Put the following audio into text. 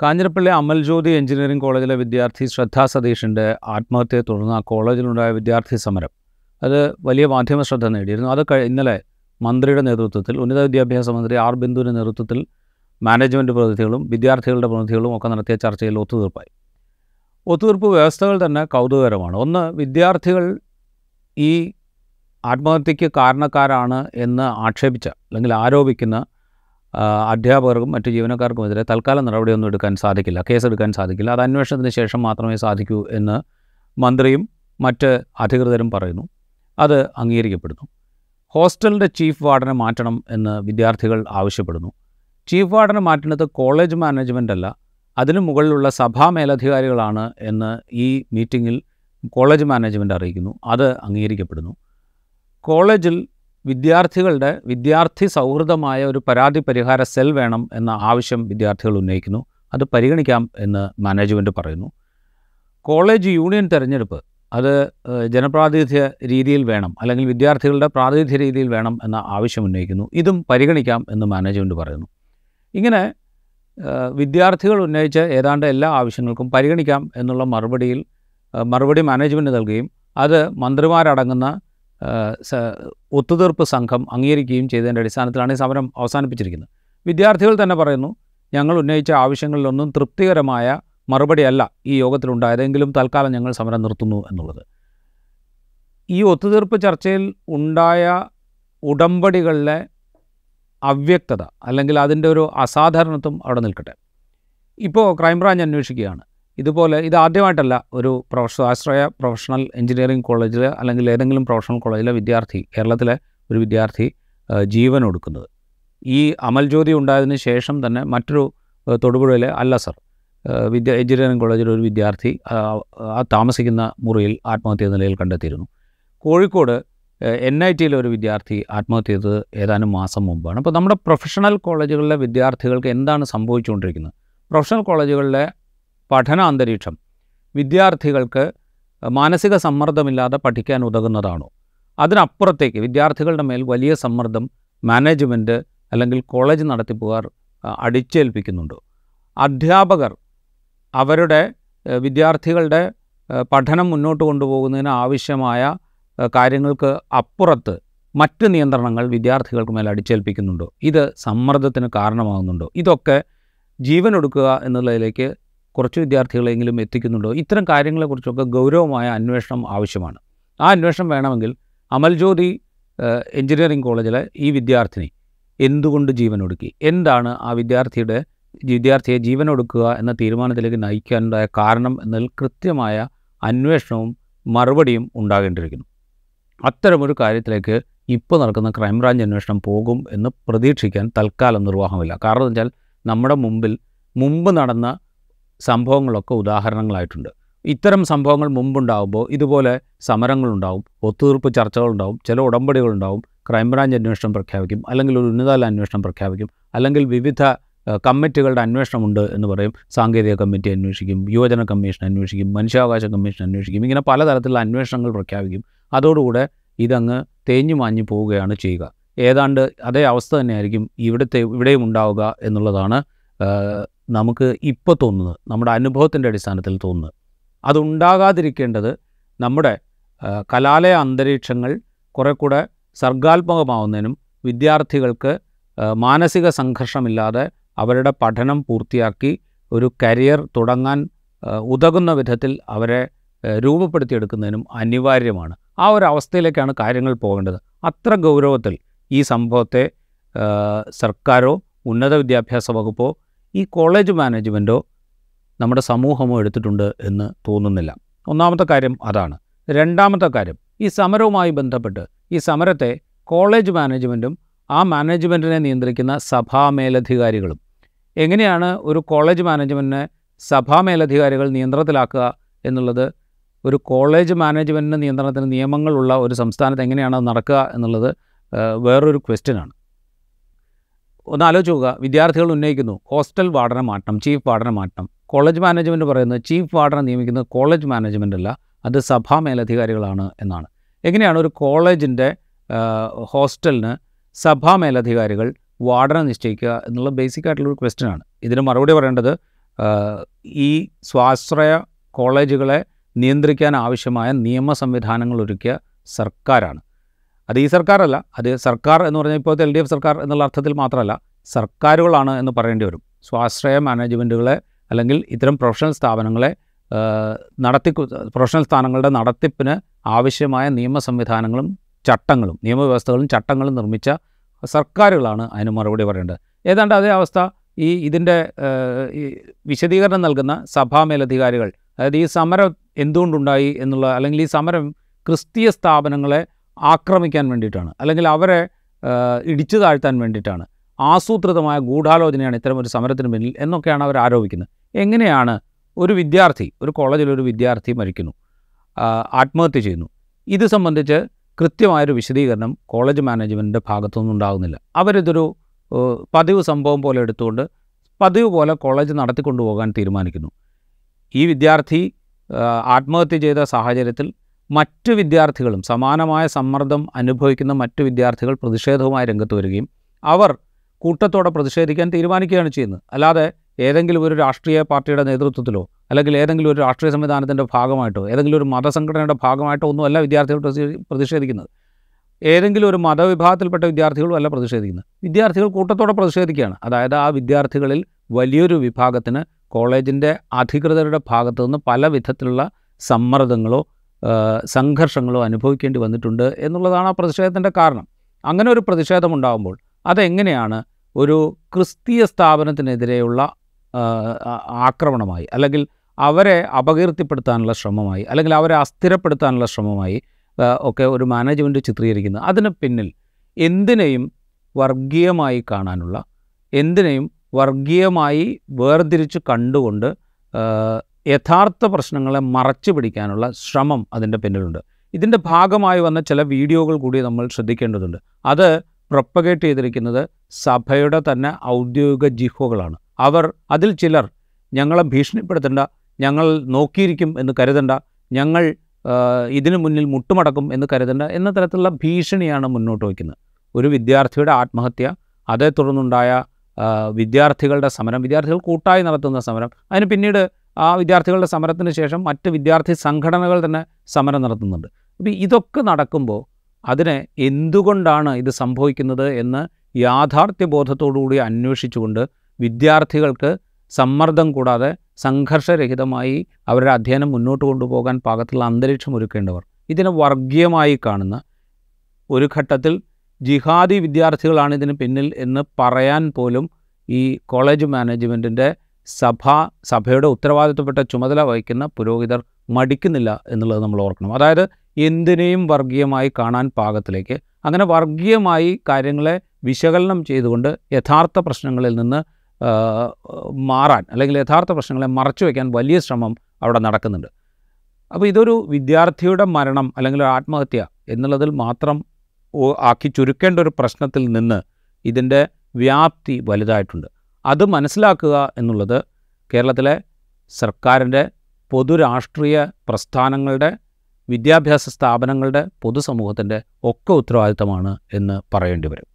Kanjirappally Amal Jyothi engineering കോളേജിലെ വിദ്യാർത്ഥി ശ്രദ്ധാ സതീഷിന്റെ ആത്മഹത്യയെ തുടർന്ന് ആ കോളേജിലുണ്ടായ വിദ്യാർത്ഥി സമരം. അത് വലിയ മാധ്യമ ശ്രദ്ധ നേടിയിരുന്നു. അത് ഇന്നലെ മന്ത്രിയുടെ നേതൃത്വത്തിൽ ഉന്നത വിദ്യാഭ്യാസ മന്ത്രി ആർ ബിന്ദുവിന്റെ നേതൃത്വത്തിൽ മാനേജ്മെന്റ് പ്രതിനിധികളും വിദ്യാർത്ഥികളുടെ പ്രതിനിധികളും ഒക്കെ നടത്തിയ ചർച്ചയിൽ ഒത്തുതീർപ്പായി. ഒത്തുതീർപ്പ് വ്യവസ്ഥകൾ തന്നെ കൗതുകകരമാണ്. ഒന്ന് വിദ്യാർത്ഥികൾ ഈ ആത്മഹത്യയ്ക്ക് കാരണക്കാരാണ് എന്ന് ആക്ഷേപിച്ച അല്ലെങ്കിൽ ആരോപിക്കുന്ന അധ്യാപകർക്കും മറ്റു ജീവനക്കാർക്കുമെതിരെ തൽക്കാലം നടപടിയൊന്നും എടുക്കാൻ സാധിക്കില്ല കേസെടുക്കാൻ സാധിക്കില്ല. അത് അന്വേഷണത്തിന് ശേഷം മാത്രമേ സാധിക്കൂ എന്ന് മന്ത്രിയും മറ്റ് അധികൃതരും പറയുന്നു. അത് അംഗീകരിക്കപ്പെടുന്നു. ഹോസ്റ്റലിന്റെ ചീഫ് വാർഡനെ മാറ്റണം എന്ന് വിദ്യാർത്ഥികൾ ആവശ്യപ്പെടുന്നു. ചീഫ് വാർഡനെ മാറ്റുന്നത് കോളേജ് മാനേജ്മെന്റ് അല്ല അതിനു മുകളിലുള്ള സഭാ മേലധികാരികളാണ് എന്ന് ഈ മീറ്റിങ്ങിൽ കോളേജ് മാനേജ്മെന്റ് അറിയിക്കുന്നു. അത് അംഗീകരിക്കപ്പെടുന്നു. കോളേജിൽ വിദ്യാർത്ഥികളുടെ വിദ്യാർത്ഥി സൗഹൃദമായ ഒരു പരാതി പരിഹാര സെൽ വേണം എന്ന ആവശ്യം വിദ്യാർത്ഥികൾ ഉന്നയിക്കുന്നു. അത് പരിഗണിക്കാം എന്ന് മാനേജ്മെന്റ് പറയുന്നു. കോളേജ് യൂണിയൻ തെരഞ്ഞെടുപ്പ് അത് ജനപ്രാതിനിധ്യ രീതിയിൽ വേണം അല്ലെങ്കിൽ വിദ്യാർത്ഥികളുടെ പ്രാതിനിധ്യ രീതിയിൽ വേണം എന്ന ആവശ്യം ഉന്നയിക്കുന്നു. ഇതും പരിഗണിക്കാം എന്ന് മാനേജ്മെന്റ് പറയുന്നു. ഇങ്ങനെ വിദ്യാർത്ഥികൾ ഉന്നയിച്ച ഏതാണ്ട് എല്ലാ ആവശ്യങ്ങൾക്കും പരിഗണിക്കാം എന്നുള്ള മറുപടിയിൽ മറുപടി മാനേജ്മെന്റ് നൽകുകയും അത് മന്ത്രിമാരടങ്ങുന്ന ഒത്തുതീർപ്പ് സംഘം അംഗീകരിക്കുകയും ചെയ്തതിന്റെ അടിസ്ഥാനത്തിലാണ് ഈ സമരം അവസാനിപ്പിച്ചിരിക്കുന്നത്. വിദ്യാർത്ഥികൾ തന്നെ പറയുന്നു ഞങ്ങൾ ഉന്നയിച്ച ആവശ്യങ്ങളിലൊന്നും തൃപ്തികരമായ മറുപടിയല്ല ഈ യോഗത്തിലുണ്ടായതെങ്കിലും തൽക്കാലം ഞങ്ങൾ സമരം നിർത്തുന്നു എന്നുള്ളത്. ഈ ഒത്തുതീർപ്പ് ചർച്ചയിൽ ഉണ്ടായ ഉടമ്പടികളിലെ അവ്യക്തത അല്ലെങ്കിൽ അതിന്റെ ഒരു അസാധാരണത്വം അവിടെ നിൽക്കട്ടെ. ഇപ്പോൾ ക്രൈംബ്രാഞ്ച് അന്വേഷിക്കുകയാണ്. ഇതുപോലെ ഇത് ആദ്യമായിട്ടല്ല ഒരു പ്രൊഫഷണൽ ആശ്രയ പ്രൊഫഷണൽ എഞ്ചിനീയറിംഗ് കോളേജിൽ അല്ലെങ്കിൽ ഏതെങ്കിലും പ്രൊഫഷണൽ കോളേജിലെ വിദ്യാർത്ഥി കേരളത്തിലെ ഒരു വിദ്യാർത്ഥി ജീവൻ ഒടുക്കുന്നത്. ഈ അമൽ ജ്യോതി ഉണ്ടായതിന് ശേഷം തന്നെ മറ്റൊരു തൊടുപുഴയിലെ അല്ല സർ വിദ്യ എഞ്ചിനീയറിംഗ് കോളേജിലെ ഒരു വിദ്യാർത്ഥി താമസിക്കുന്ന മുറിയിൽ ആത്മഹത്യ നിലയിൽ കണ്ടെത്തിയിരുന്നു. കോഴിക്കോട് എൻ ഐ ടിയിലെ ഒരു വിദ്യാർത്ഥി ആത്മഹത്യ ചെയ്തത് ഏതാനും മാസം മുമ്പാണ്. അപ്പോൾ നമ്മുടെ പ്രൊഫഷണൽ കോളേജുകളിലെ വിദ്യാർത്ഥികൾക്ക് എന്താണ് സംഭവിച്ചുകൊണ്ടിരിക്കുന്നത്? പ്രൊഫഷണൽ കോളേജുകളിലെ പഠന അന്തരീക്ഷം വിദ്യാർത്ഥികൾക്ക് മാനസിക സമ്മർദ്ദമില്ലാതെ പഠിക്കാൻ ഉതകുന്നതാണോ? അതിനപ്പുറത്തേക്ക് വിദ്യാർത്ഥികളുടെ മേൽ വലിയ സമ്മർദ്ദം മാനേജ്മെന്റ് അല്ലെങ്കിൽ കോളേജ് നടത്തിപ്പുകാർ അടിച്ചേൽപ്പിക്കുന്നുണ്ട് അടിച്ചേൽപ്പിക്കുന്നുണ്ടോ? അധ്യാപകർ അവരുടെ വിദ്യാർത്ഥികളുടെ പഠനം മുന്നോട്ട് കൊണ്ടുപോകുന്നതിന് ആവശ്യമായ കാര്യങ്ങൾക്ക് അപ്പുറത്ത് മറ്റ് നിയന്ത്രണങ്ങൾ വിദ്യാർത്ഥികൾക്ക് മേൽ അടിച്ചേൽപ്പിക്കുന്നുണ്ടോ? ഇത് സമ്മർദ്ദത്തിന് കാരണമാകുന്നുണ്ടോ? ഇതൊക്കെ ജീവനൊടുക്കുക എന്നുള്ളതിലേക്ക് കുറച്ച് വിദ്യാർത്ഥികളെങ്കിലും എത്തിക്കുന്നുണ്ടോ? ഇത്തരം കാര്യങ്ങളെക്കുറിച്ചൊക്കെ ഗൗരവമായ അന്വേഷണം ആവശ്യമാണ്. ആ അന്വേഷണം വേണമെങ്കിൽ അമൽജ്യോതി എഞ്ചിനീയറിംഗ് കോളേജിലെ ഈ വിദ്യാർത്ഥിനി എന്തുകൊണ്ട് ജീവൻ ഒടുക്കി എന്താണ് ആ വിദ്യാർത്ഥിയുടെ വിദ്യാർത്ഥിയെ ജീവൻ ഒടുക്കുക എന്ന തീരുമാനത്തിലേക്ക് നയിക്കാനുണ്ടായ കാരണം എന്നതിൽ കൃത്യമായ അന്വേഷണവും മറുപടിയും ഉണ്ടാകേണ്ടിയിരിക്കുന്നു. അത്തരമൊരു കാര്യത്തിലേക്ക് ഇപ്പോൾ നടക്കുന്ന ക്രൈംബ്രാഞ്ച് അന്വേഷണം പോകും എന്ന് പ്രതീക്ഷിക്കാൻ തൽക്കാലം നിർവാഹമില്ല. കാരണം വെച്ചാൽ നമ്മുടെ മുമ്പിൽ മുമ്പ് നടന്ന സംഭവങ്ങളൊക്കെ ഉദാഹരണങ്ങളായിട്ടുണ്ട്. ഇത്തരം സംഭവങ്ങൾ മുമ്പുണ്ടാകുമ്പോൾ ഇതുപോലെ സമരങ്ങളുണ്ടാവും ഒത്തുതീർപ്പ് ചർച്ചകളുണ്ടാവും ചില ഉടമ്പടികളുണ്ടാവും ക്രൈംബ്രാഞ്ച് അന്വേഷണം പ്രഖ്യാപിക്കും അല്ലെങ്കിൽ ഒരു ഉന്നതതല അന്വേഷണം പ്രഖ്യാപിക്കും അല്ലെങ്കിൽ വിവിധ കമ്മിറ്റികളുടെ അന്വേഷണമുണ്ട് എന്ന് പറയും. സാങ്കേതിക കമ്മിറ്റി അന്വേഷിക്കും യുവജന കമ്മീഷൻ അന്വേഷിക്കും മനുഷ്യാവകാശ കമ്മീഷൻ അന്വേഷിക്കും ഇങ്ങനെ പലതരത്തിലുള്ള അന്വേഷണങ്ങൾ പ്രഖ്യാപിക്കും. അതോടുകൂടെ ഇതങ്ങ് തേഞ്ഞു മാഞ്ഞു പോവുകയാണ് ചെയ്യുക. ഏതാണ്ട് അതേ അവസ്ഥ തന്നെയായിരിക്കും ഇവിടുത്തെ ഇവിടെയും ഉണ്ടാവുക എന്നുള്ളതാണ് നമുക്ക് ഇപ്പോൾ തോന്നുന്നത് നമ്മുടെ അനുഭവത്തിന്റെ അടിസ്ഥാനത്തിൽ തോന്നുന്നത്. അതുണ്ടാകാതിരിക്കേണ്ടത് നമ്മുടെ കലാലയ അന്തരീക്ഷങ്ങൾ കുറെ കൂടെ സർഗാത്മകമാവുന്നതിനും വിദ്യാർത്ഥികൾക്ക് മാനസിക സംഘർഷമില്ലാതെ അവരുടെ പഠനം പൂർത്തിയാക്കി ഒരു കരിയർ തുടങ്ങാൻ ഉതകുന്ന വിധത്തിൽ അവരെ രൂപപ്പെടുത്തിയെടുക്കുന്നതിനും അനിവാര്യമാണ്. ആ ഒരു അവസ്ഥയിലേക്കാണ് കാര്യങ്ങൾ പോകേണ്ടത്. അത്ര ഗൗരവത്തിൽ ഈ സംഭവത്തെ സർക്കാരോ ഉന്നത വിദ്യാഭ്യാസ വകുപ്പോ ഈ കോളേജ് മാനേജ്മെന്റോ നമ്മുടെ സമൂഹമോ എടുത്തിട്ടുണ്ട് എന്ന് തോന്നുന്നില്ല. ഒന്നാമത്തെ കാര്യം അതാണ്. രണ്ടാമത്തെ കാര്യം ഈ സമരവുമായി ബന്ധപ്പെട്ട് ഈ സമരത്തെ കോളേജ് മാനേജ്മെന്റും ആ മാനേജ്മെന്റിനെ നിയന്ത്രിക്കുന്ന സഭാ മേലധികാരികളും എങ്ങനെയാണ് ഒരു കോളേജ് മാനേജ്മെന്റിനെ സഭാ മേലധികാരികൾ നിയന്ത്രണത്തിലാക്കുക എന്നുള്ളത്? ഒരു കോളേജ് മാനേജ്മെന്റിന് നിയന്ത്രണത്തിന് നിയമങ്ങളുള്ള ഒരു സംസ്ഥാനത്ത് എങ്ങനെയാണ് നടക്കുക എന്നുള്ളത് വേറൊരു ക്വസ്റ്റ്യനാണ് ഒന്ന് ആലോചിച്ച് നോക്കുക. വിദ്യാർത്ഥികൾ ഉന്നയിക്കുന്നു. ഹോസ്റ്റൽ വാർഡനെ മാറ്റണം ചീഫ് വാർഡനെ മാറ്റണം കോളേജ് മാനേജ്മെന്റ് പറയുന്നത് ചീഫ് വാർഡനെ നിയമിക്കുന്നത് കോളേജ് മാനേജ്മെന്റ് അല്ല അത് സഭാ മേലധികാരികളാണ് എന്നാണ്. എങ്ങനെയാണ് ഒരു കോളേജിന്റെ ഹോസ്റ്റലിന് സഭാ മേലധികാരികൾ വാർഡനെ നിശ്ചയിക്കുക എന്നുള്ള ബേസിക് ആയിട്ടുള്ള ആയിട്ടുള്ളൊരു ക്വസ്റ്റ്യനാണ് ഇതിന് മറുപടി പറയേണ്ടത് ഈ സ്വാശ്രയ കോളേജുകളെ നിയന്ത്രിക്കാൻ ആവശ്യമായ നിയമ സംവിധാനങ്ങൾ ഒരുക്കിയ സർക്കാരാണ്. അത് ഈ സർക്കാരല്ല. അത് സർക്കാർ എന്ന് പറഞ്ഞാൽ ഇപ്പോഴത്തെ എൽ ഡി എഫ് സർക്കാർ എന്നുള്ള അർത്ഥത്തിൽ മാത്രമല്ല സർക്കാരുകളാണ് എന്ന് പറയേണ്ടി വരും. സ്വാശ്രയ മാനേജ്മെന്റുകളെ അല്ലെങ്കിൽ ഇത്തരം പ്രൊഫഷണൽ സ്ഥാപനങ്ങളെ നടത്തി പ്രൊഫഷണൽ സ്ഥാനങ്ങളുടെ നടത്തിപ്പിന് ആവശ്യമായ നിയമ സംവിധാനങ്ങളും ചട്ടങ്ങളും നിയമവ്യവസ്ഥകളും ചട്ടങ്ങളും നിർമ്മിച്ച സർക്കാരുകളാണ് അതിന് മറുപടി പറയേണ്ടത്. ഏതാണ്ട് അതേ അവസ്ഥ ഈ ഇതിന്റെ വിശദീകരണം നൽകുന്ന സഭാ മേലധികാരികൾ. അതായത് ഈ സമരം എന്തുകൊണ്ടുണ്ടായി എന്നുള്ള അല്ലെങ്കിൽ ഈ സമരം ക്രിസ്തീയ സ്ഥാപനങ്ങളെ ആക്രമിക്കാൻ വേണ്ടിയിട്ടാണ്. അല്ലെങ്കിൽ അവരെ ഇടിച്ചു താഴ്ത്താൻ വേണ്ടിയിട്ടാണ്. ആസൂത്രിതമായ ഗൂഢാലോചനയാണ് ഇത്തരം ഒരു സമരത്തിന് പിന്നിൽ എന്നൊക്കെയാണ് അവർ ആരോപിക്കുന്നത്. എങ്ങനെയാണ് ഒരു വിദ്യാർത്ഥി ഒരു കോളേജിലൊരു വിദ്യാർത്ഥി മരിക്കുന്നു ആത്മഹത്യ ചെയ്യുന്നു. ഇത് സംബന്ധിച്ച് കൃത്യമായൊരു വിശദീകരണം കോളേജ് മാനേജ്മെന്റിന്റെ ഭാഗത്തുനിന്നും ഉണ്ടാകുന്നില്ല. അവരിതൊരു പതിവ് സംഭവം പോലെ എടുത്തുകൊണ്ട് പതിവ് പോലെ കോളേജ് നടത്തിക്കൊണ്ടുപോകാൻ തീരുമാനിക്കുന്നു. ഈ വിദ്യാർത്ഥി ആത്മഹത്യ ചെയ്ത സാഹചര്യത്തിൽ മറ്റ് വിദ്യാർത്ഥികളും സമാനമായ സമ്മർദ്ദം അനുഭവിക്കുന്ന മറ്റു വിദ്യാർത്ഥികൾ പ്രതിഷേധവുമായി രംഗത്ത് വരികയും അവർ കൂട്ടത്തോടെ പ്രതിഷേധിക്കാൻ തീരുമാനിക്കുകയാണ് ചെയ്യുന്നത്. അല്ലാതെ ഏതെങ്കിലും ഒരു രാഷ്ട്രീയ പാർട്ടിയുടെ നേതൃത്വത്തിലോ അല്ലെങ്കിൽ ഏതെങ്കിലും ഒരു രാഷ്ട്രീയ സംവിധാനത്തിന്റെ ഭാഗമായിട്ടോ ഏതെങ്കിലും ഒരു മതസംഘടനയുടെ ഭാഗമായിട്ടോ ഒന്നുമല്ല വിദ്യാർത്ഥികൾ പ്രതി- പ്രതിഷേധിക്കുന്നത്. ഏതെങ്കിലും ഒരു മതവിഭാഗത്തിൽപ്പെട്ട വിദ്യാർത്ഥികളും അല്ല പ്രതിഷേധിക്കുന്നത്. വിദ്യാർത്ഥികൾ കൂട്ടത്തോടെ പ്രതിഷേധിക്കുകയാണ്. അതായത് ആ വിദ്യാർത്ഥികളിൽ വലിയൊരു വിഭാഗത്തിന് കോളേജിന്റെ അധികൃതരുടെ ഭാഗത്തു നിന്ന് പല വിധത്തിലുള്ള സമ്മർദ്ദങ്ങളോ സംഘർഷങ്ങളോ അനുഭവിക്കേണ്ടി വന്നിട്ടുണ്ട് എന്നുള്ളതാണ് ആ പ്രതിഷേധത്തിന്റെ കാരണം. അങ്ങനെ ഒരു പ്രതിഷേധം ഉണ്ടാകുമ്പോൾ അതെങ്ങനെയാണ് ഒരു ക്രിസ്തീയ സ്ഥാപനത്തിനെതിരെയുള്ള ആക്രമണമായി അല്ലെങ്കിൽ അവരെ അപകീർത്തിപ്പെടുത്താനുള്ള ശ്രമമായി അല്ലെങ്കിൽ അവരെ അസ്ഥിരപ്പെടുത്താനുള്ള ശ്രമമായി ഒക്കെ ഒരു മാനേജ്മെന്റ് ചിത്രീകരിക്കുന്നത് അതിന് പിന്നിൽ എന്തിനേയും വർഗീയമായി കാണാനുള്ള എന്തിനേയും വർഗീയമായി വേർതിരിച്ച് കണ്ടുകൊണ്ട് യഥാർത്ഥ പ്രശ്നങ്ങളെ മറച്ചു പിടിക്കാനുള്ള ശ്രമം അതിന്റെ പിന്നിലുണ്ട്. ഇതിന്റെ ഭാഗമായി വന്ന ചില വീഡിയോകൾ കൂടി നമ്മൾ ശ്രദ്ധിക്കേണ്ടതുണ്ട്. അത് പ്രൊപ്പഗേറ്റ് ചെയ്തിരിക്കുന്നത് സഭയുടെ തന്നെ ഔദ്യോഗിക ജിഹോകളാണ് അവർ അതിൽ ചിലർ ഞങ്ങളെ ഭീഷണിപ്പെടുത്തേണ്ട ഞങ്ങൾ നോക്കിയിരിക്കും എന്ന് കരുതണ്ട ഞങ്ങൾ ഇതിനു മുന്നിൽ മുട്ടുമടക്കും എന്ന് കരുതണ്ട എന്ന തരത്തിലുള്ള ഭീഷണിയാണ് മുന്നോട്ട് വയ്ക്കുന്നത്. ഒരു വിദ്യാർത്ഥിയുടെ ആത്മഹത്യ അതേ തുടർന്നുണ്ടായ വിദ്യാർത്ഥികളുടെ സമരം വിദ്യാർത്ഥികൾ കൂട്ടായി നടത്തുന്ന സമരം അതിന് പിന്നീട് ആ വിദ്യാർത്ഥികളുടെ സമരത്തിന് ശേഷം മറ്റ് വിദ്യാർത്ഥി സംഘടനകൾ തന്നെ സമരം നടത്തുന്നുണ്ട്. അപ്പോൾ ഇതൊക്കെ നടക്കുമ്പോൾ അതിനെ എന്തുകൊണ്ടാണ് ഇത് സംഭവിക്കുന്നത് എന്ന് യാഥാർത്ഥ്യബോധത്തോടുകൂടി അന്വേഷിച്ചുകൊണ്ട് വിദ്യാർത്ഥികൾക്ക് സമ്മർദ്ദം കൂടാതെ സംഘർഷരഹിതമായി അവരുടെ അധ്യയനം മുന്നോട്ട് കൊണ്ടുപോകാൻ പാകത്തുള്ള അന്തരീക്ഷം ഒരുക്കേണ്ടവർ ഇതിനെ വർഗീയമായി കാണുന്ന ഒരു ഘട്ടത്തിൽ ജിഹാദി വിദ്യാർത്ഥികളാണ് ഇതിന് പിന്നിൽ എന്ന് പറയാൻ പോലും ഈ കോളേജ് മാനേജ്മെന്റിന്റെ സഭ സഭയുടെ ഉത്തരവാദിത്തപ്പെട്ട ചുമതല വഹിക്കുന്ന പുരോഹിതർ മടിക്കുന്നില്ല എന്നുള്ളത് നമ്മൾ ഓർക്കണം. അതായത് എന്തിനേയും വർഗീയമായി കാണാൻ പാകത്തിലേക്ക്. അങ്ങനെ വർഗീയമായി കാര്യങ്ങളെ വിശകലനം ചെയ്തുകൊണ്ട് യഥാർത്ഥ പ്രശ്നങ്ങളിൽ നിന്ന് മാറാൻ അല്ലെങ്കിൽ യഥാർത്ഥ പ്രശ്നങ്ങളെ മറച്ചു വയ്ക്കാൻ വലിയ ശ്രമം അവിടെ നടക്കുന്നുണ്ട്. അപ്പോൾ ഇതൊരു വിദ്യാർത്ഥിയുടെ മരണം അല്ലെങ്കിൽ ആത്മഹത്യ എന്നുള്ളതിൽ മാത്രം ആക്കി ചുരുക്കേണ്ട ഒരു പ്രശ്നത്തിൽ നിന്ന് ഇതിന്റെ വ്യാപ്തി വലുതായിട്ടുണ്ട്. അത് മനസ്സിലാക്കുക എന്നുള്ളത് കേരളത്തിലെ സർക്കാരിന്റെ പൊതുരാഷ്ട്രീയ പ്രസ്ഥാനങ്ങളുടെ വിദ്യാഭ്യാസ സ്ഥാപനങ്ങളുടെ പൊതുസമൂഹത്തിന്റെ ഒക്കെ ഉത്തരവാദിത്തമാണ് എന്ന് പറയേണ്ടി വരും.